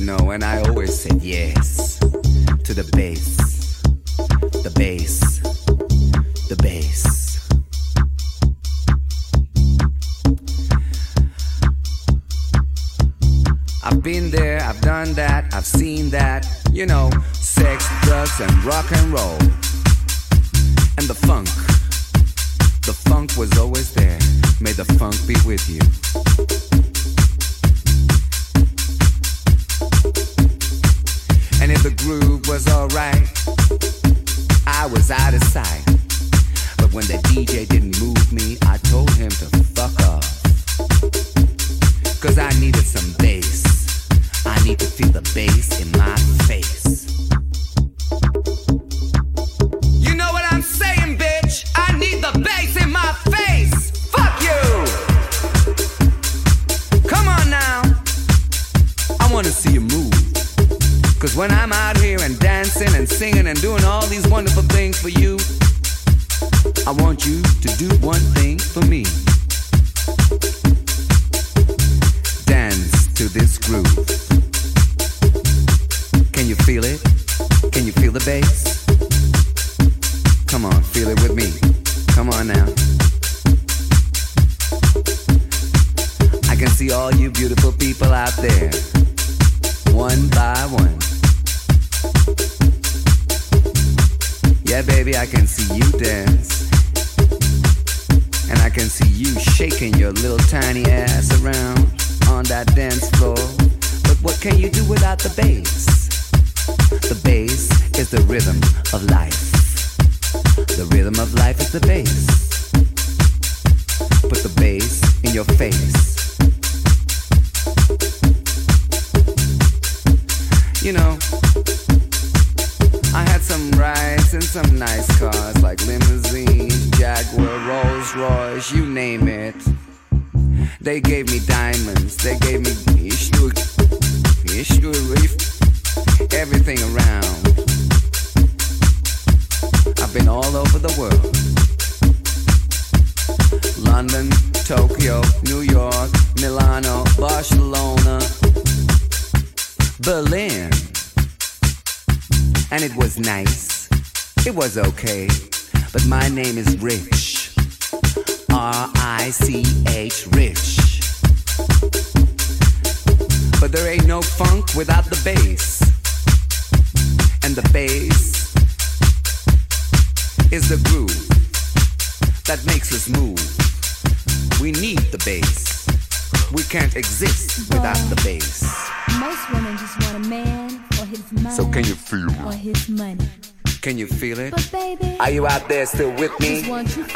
Cause when I always said yes to the and and these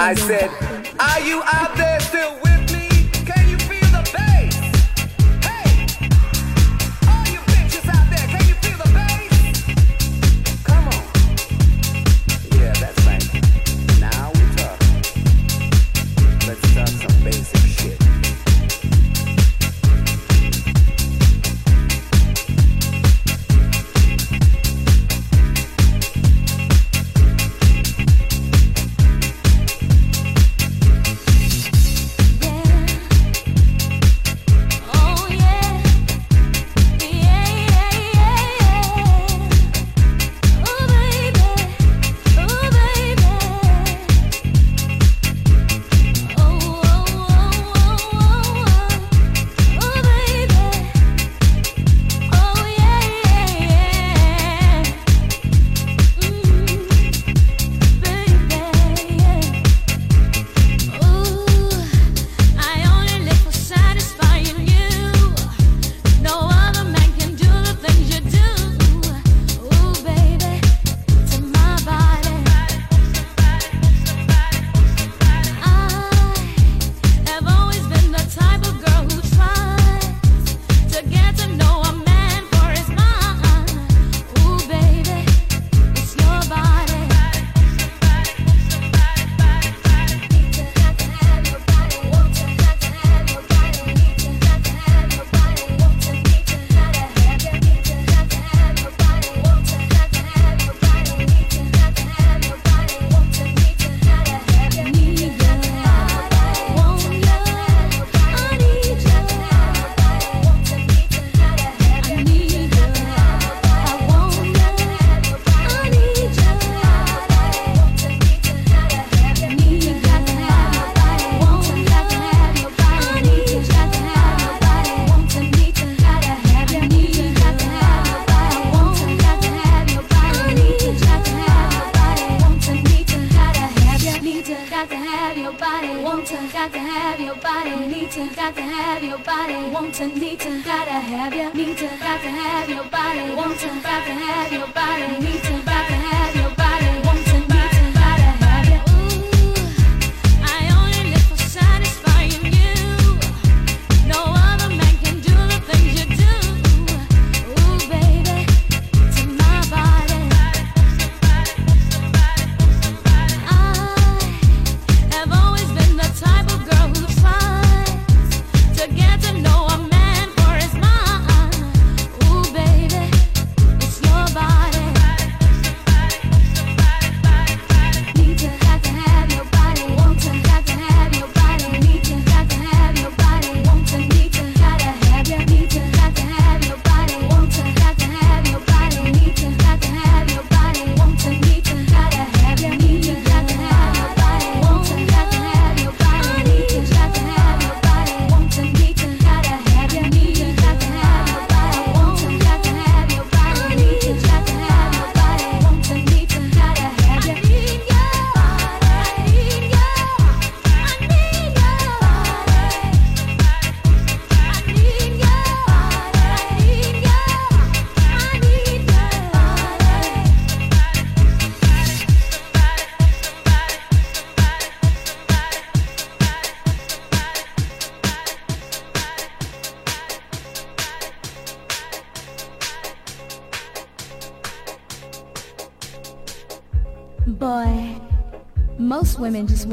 I said,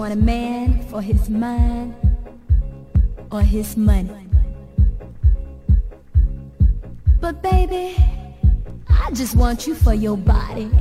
want a man for his mind or his money. But baby, I just want you for your body.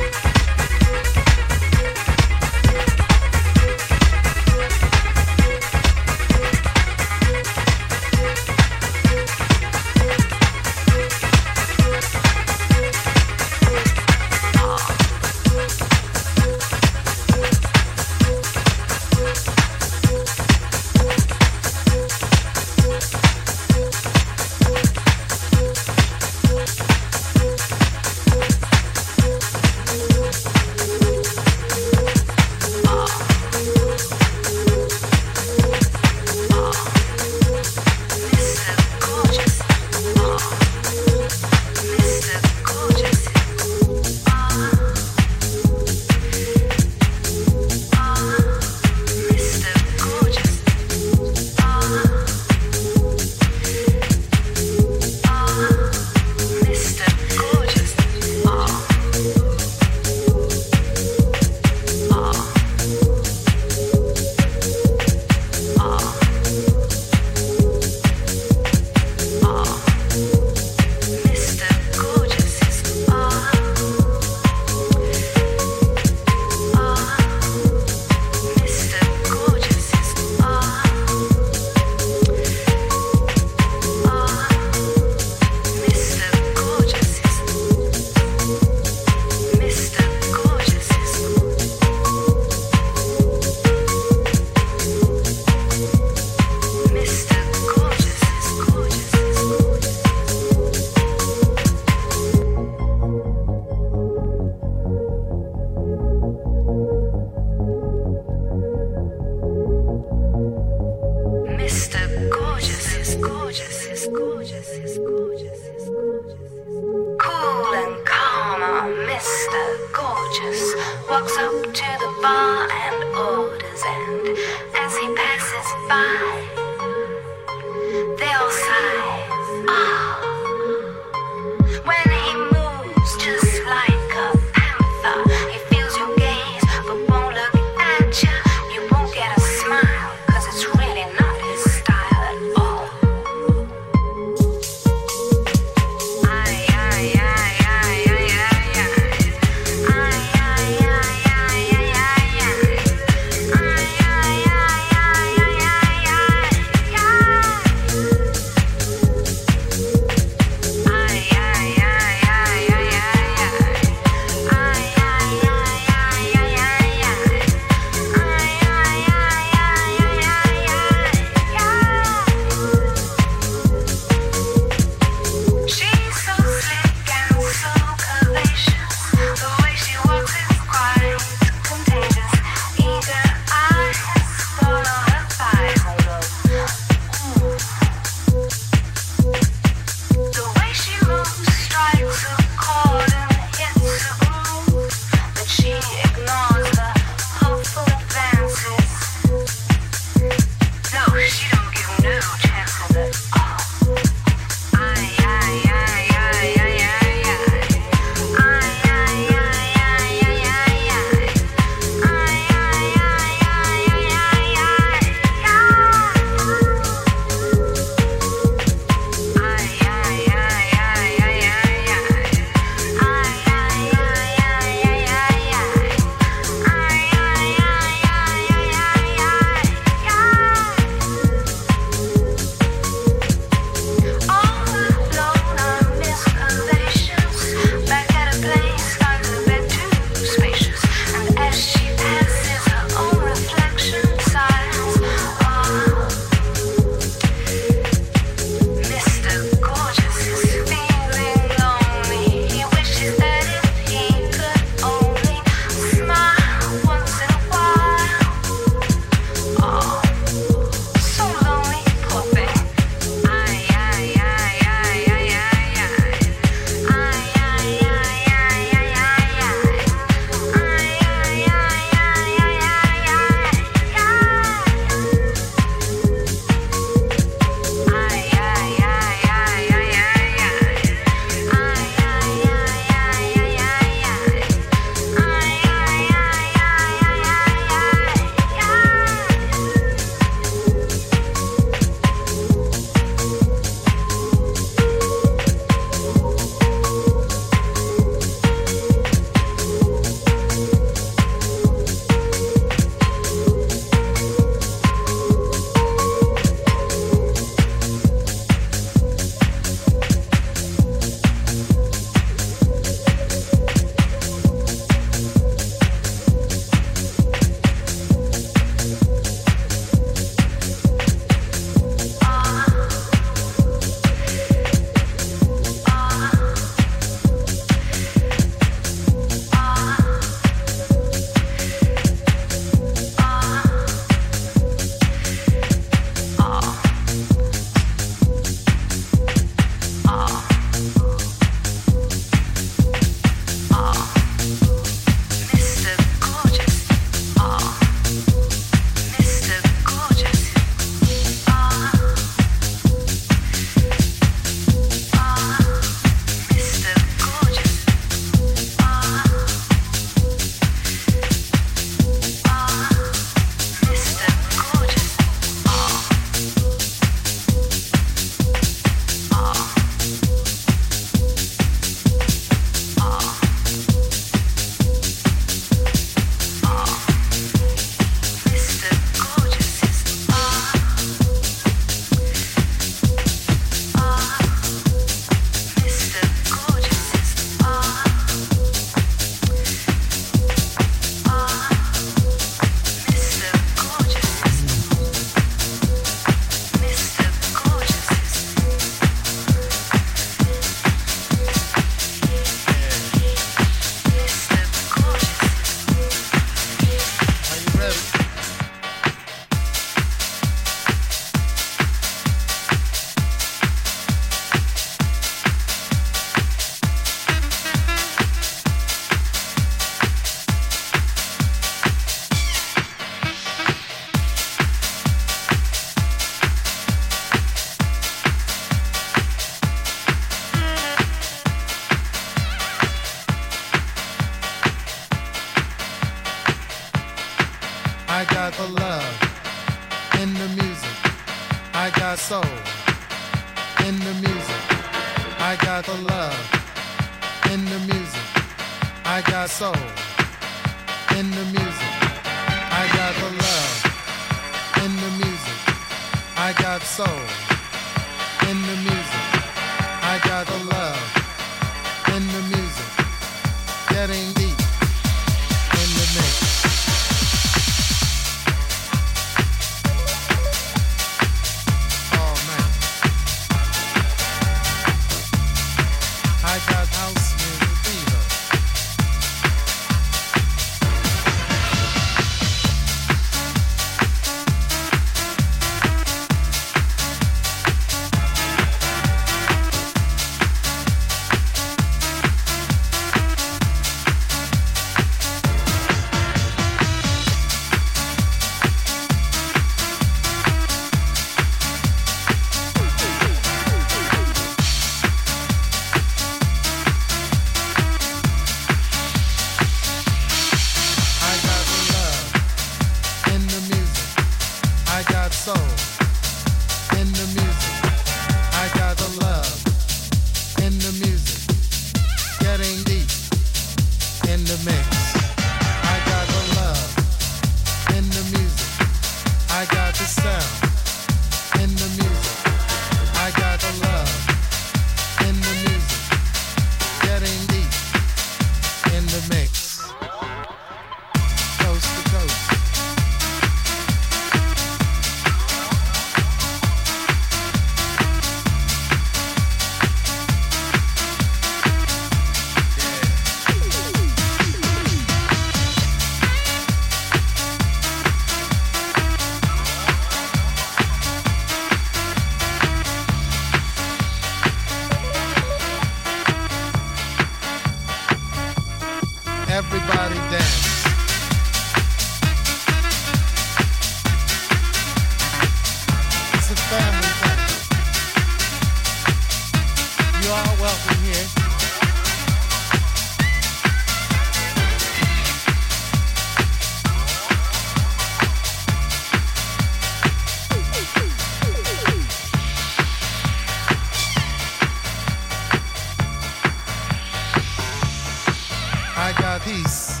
peace,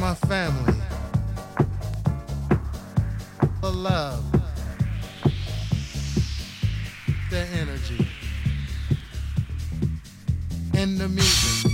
my family, the love, the energy, and the music.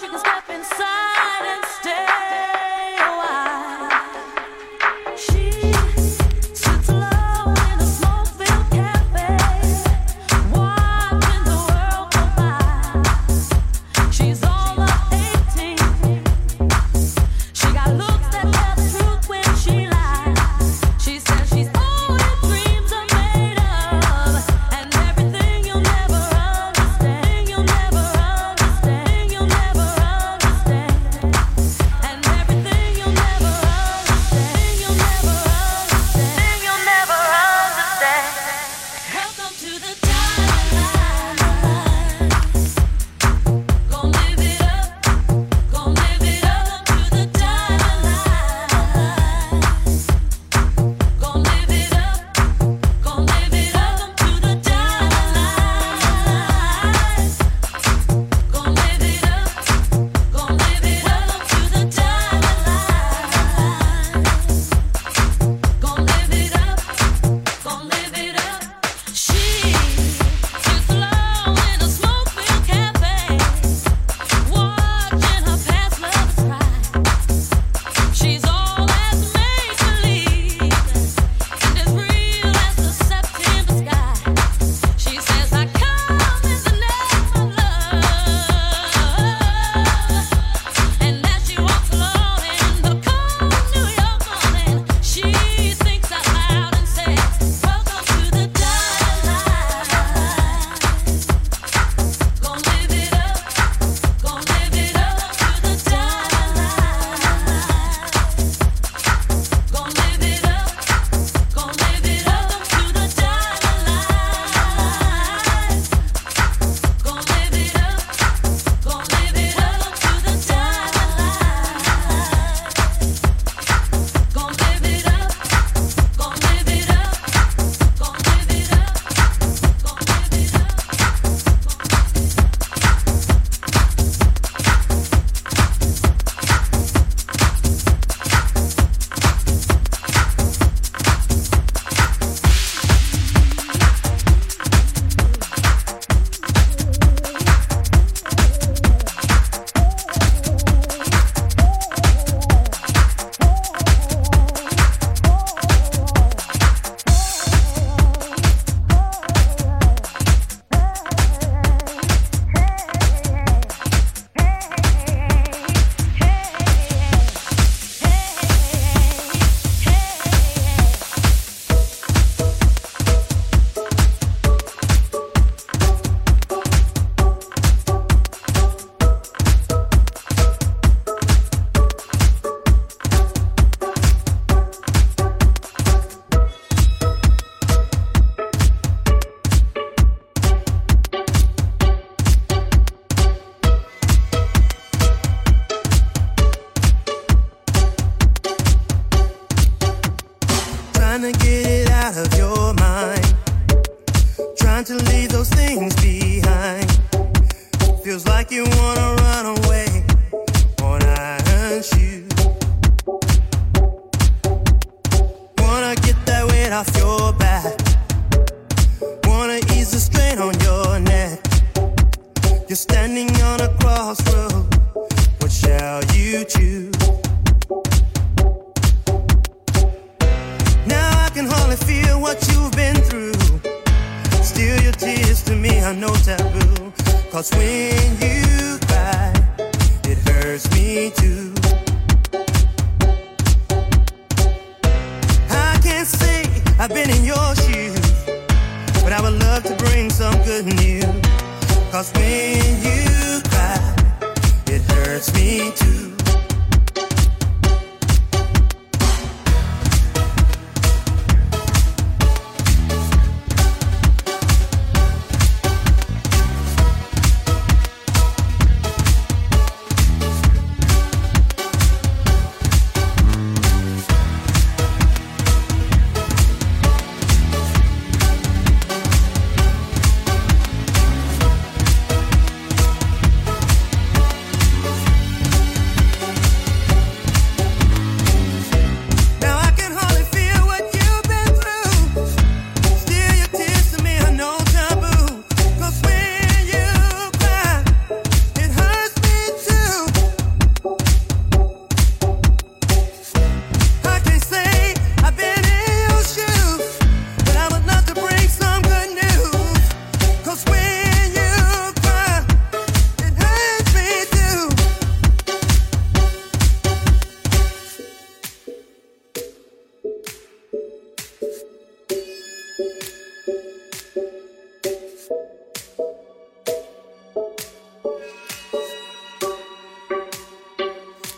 You can step inside.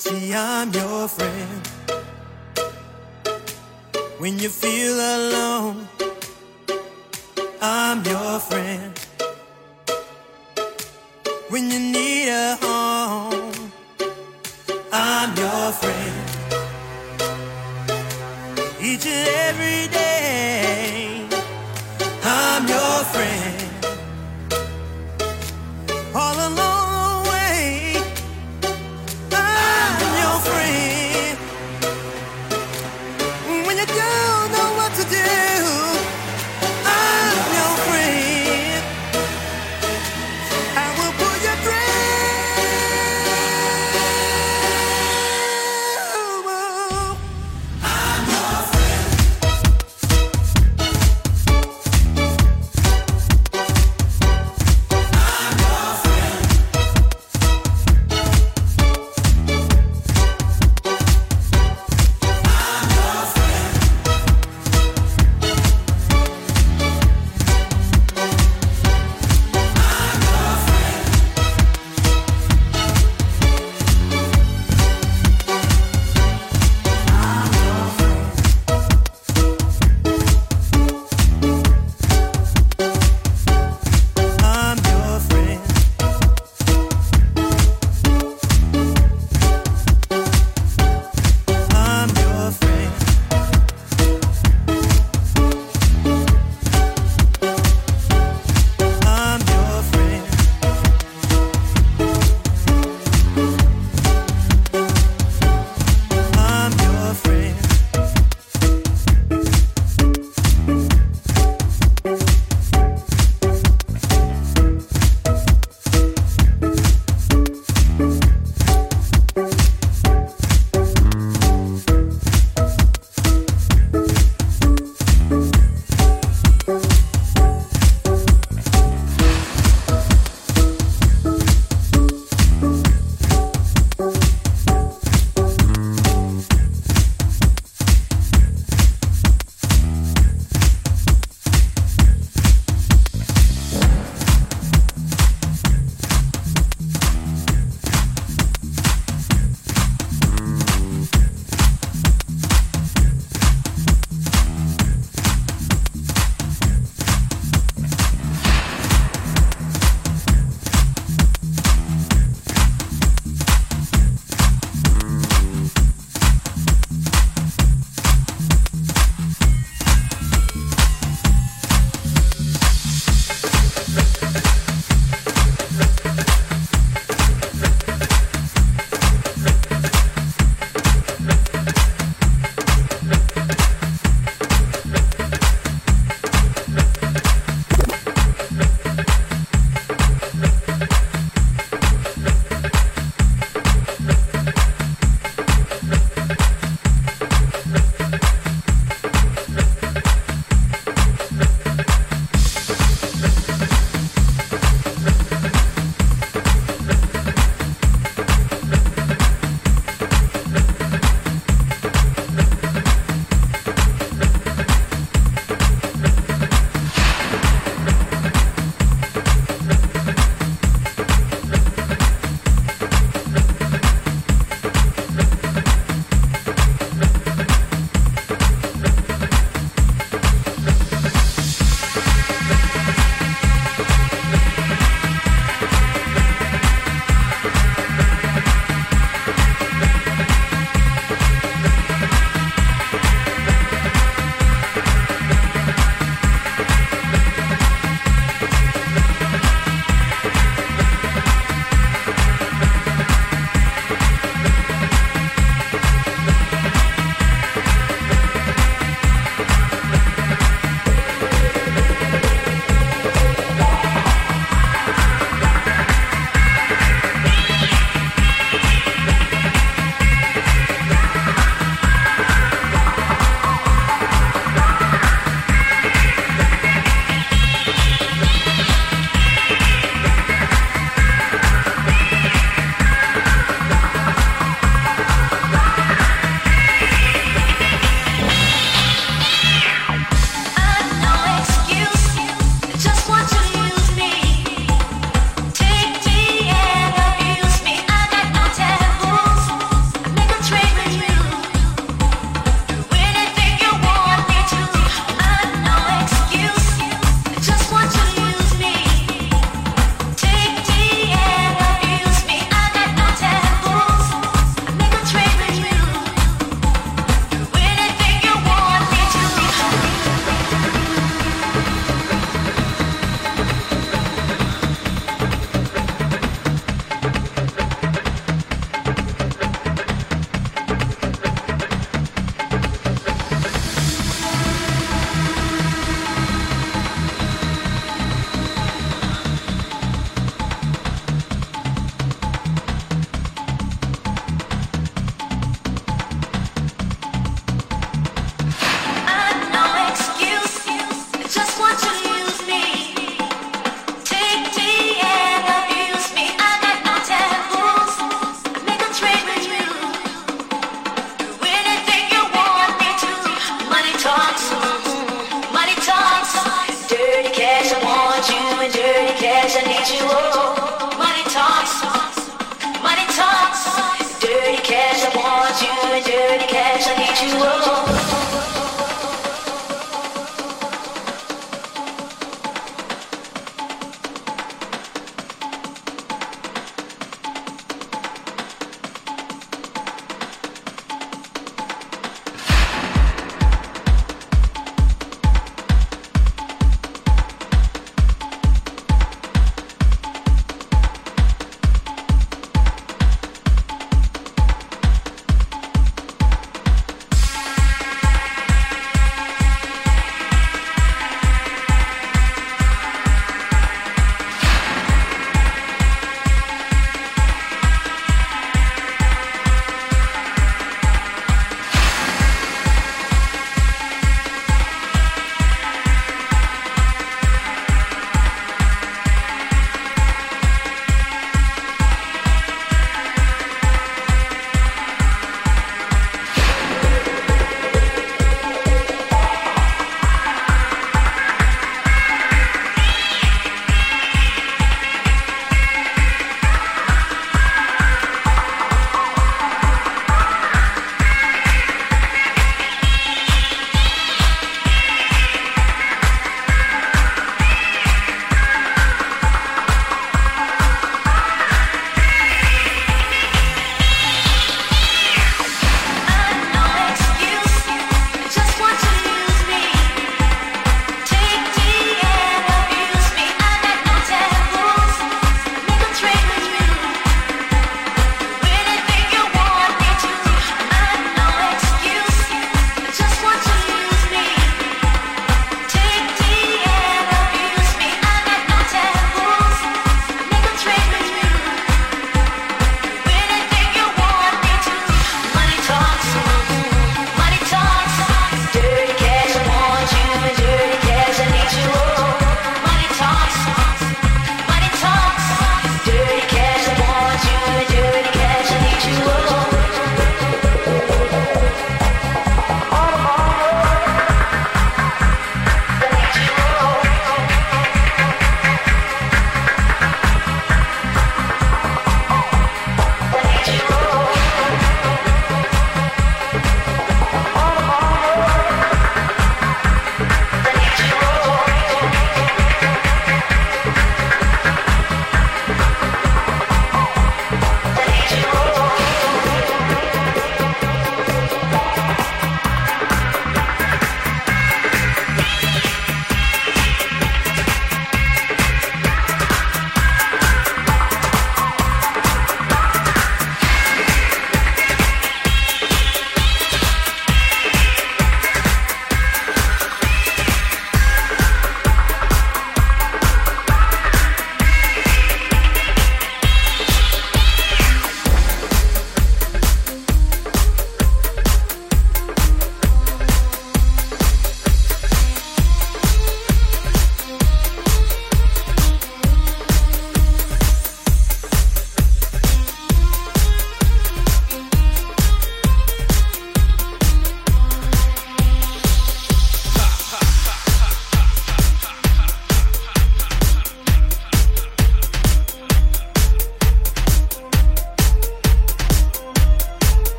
See, I'm your friend. When you feel alone, I'm your friend. When you need a home, I'm your friend. Each and every day, I'm your friend.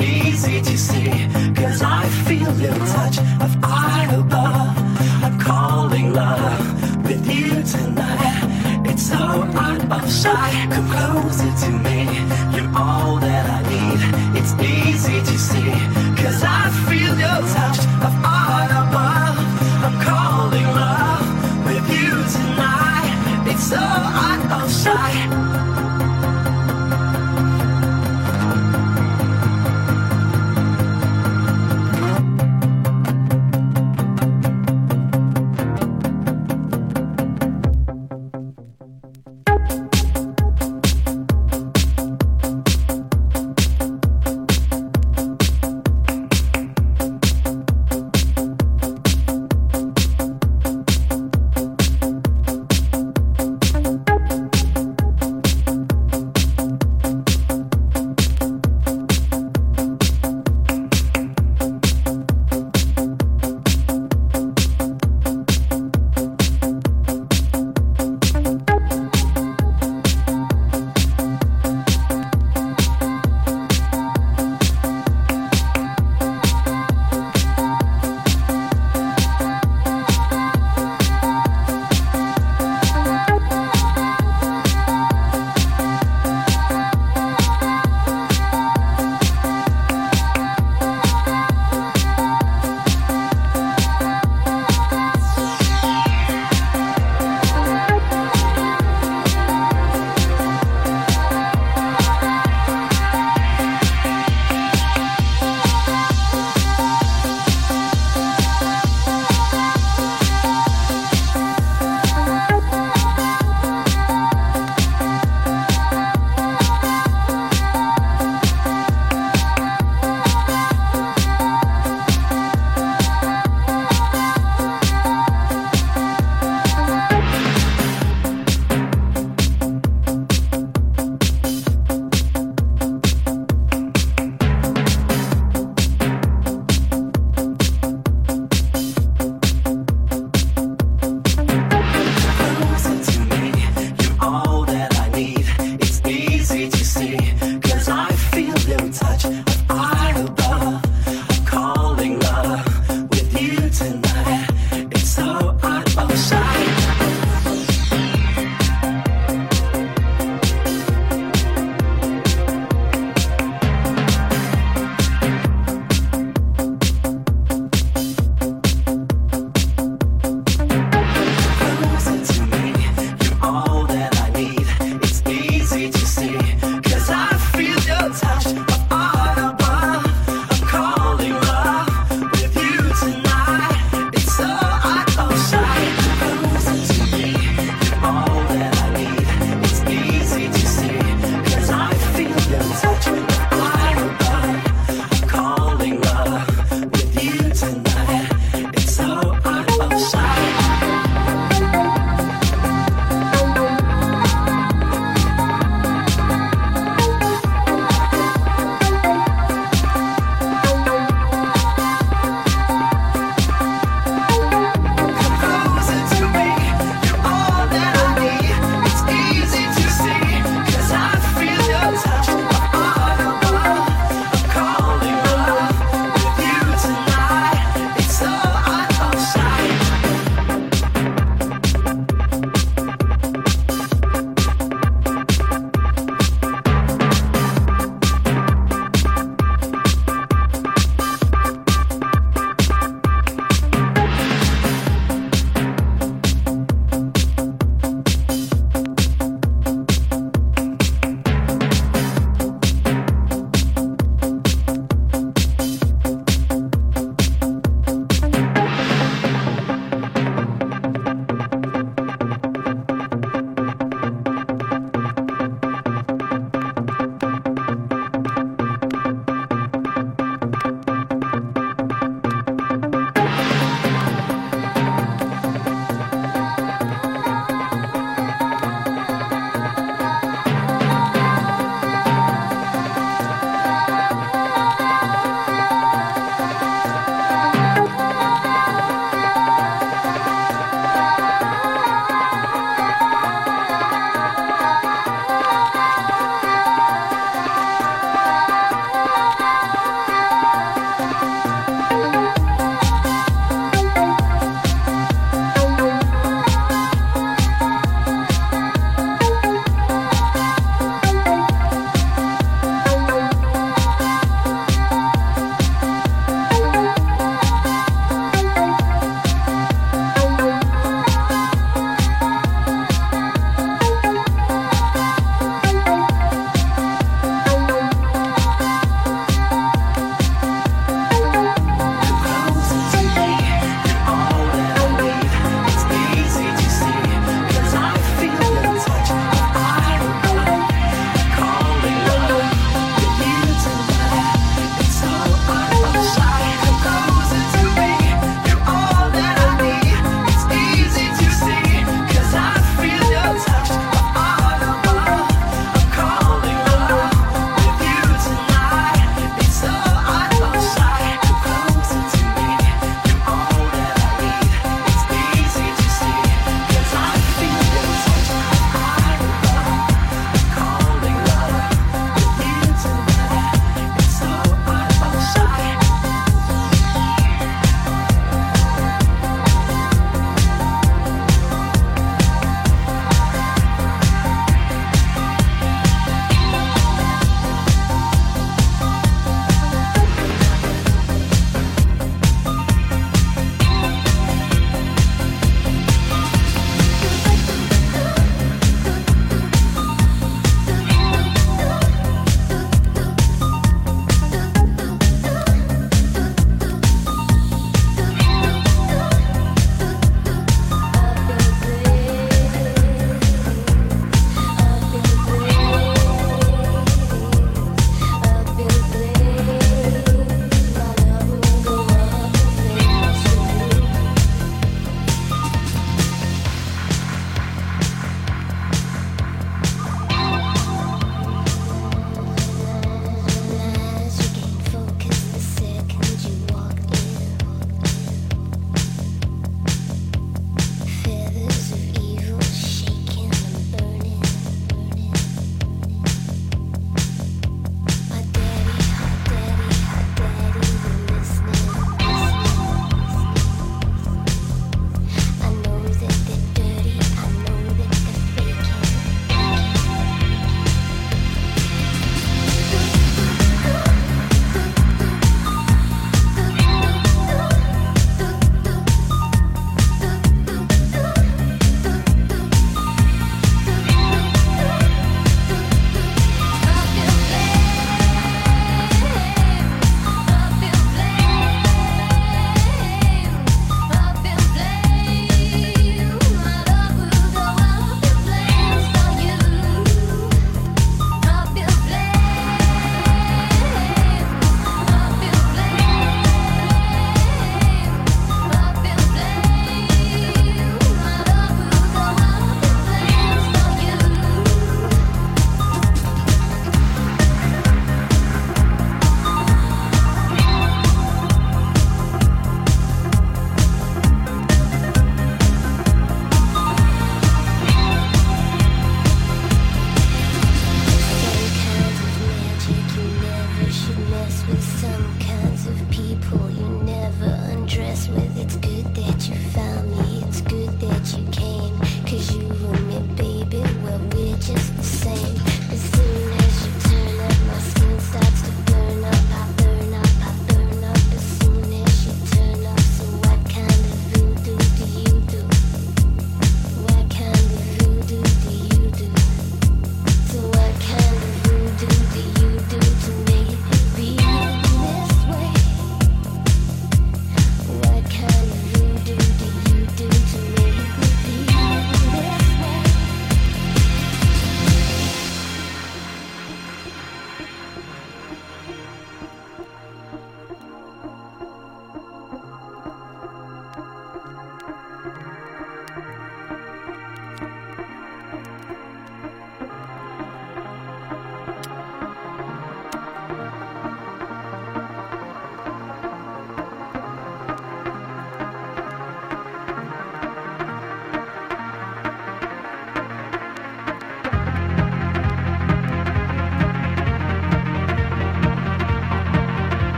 Easy to see. Cause I feel your touch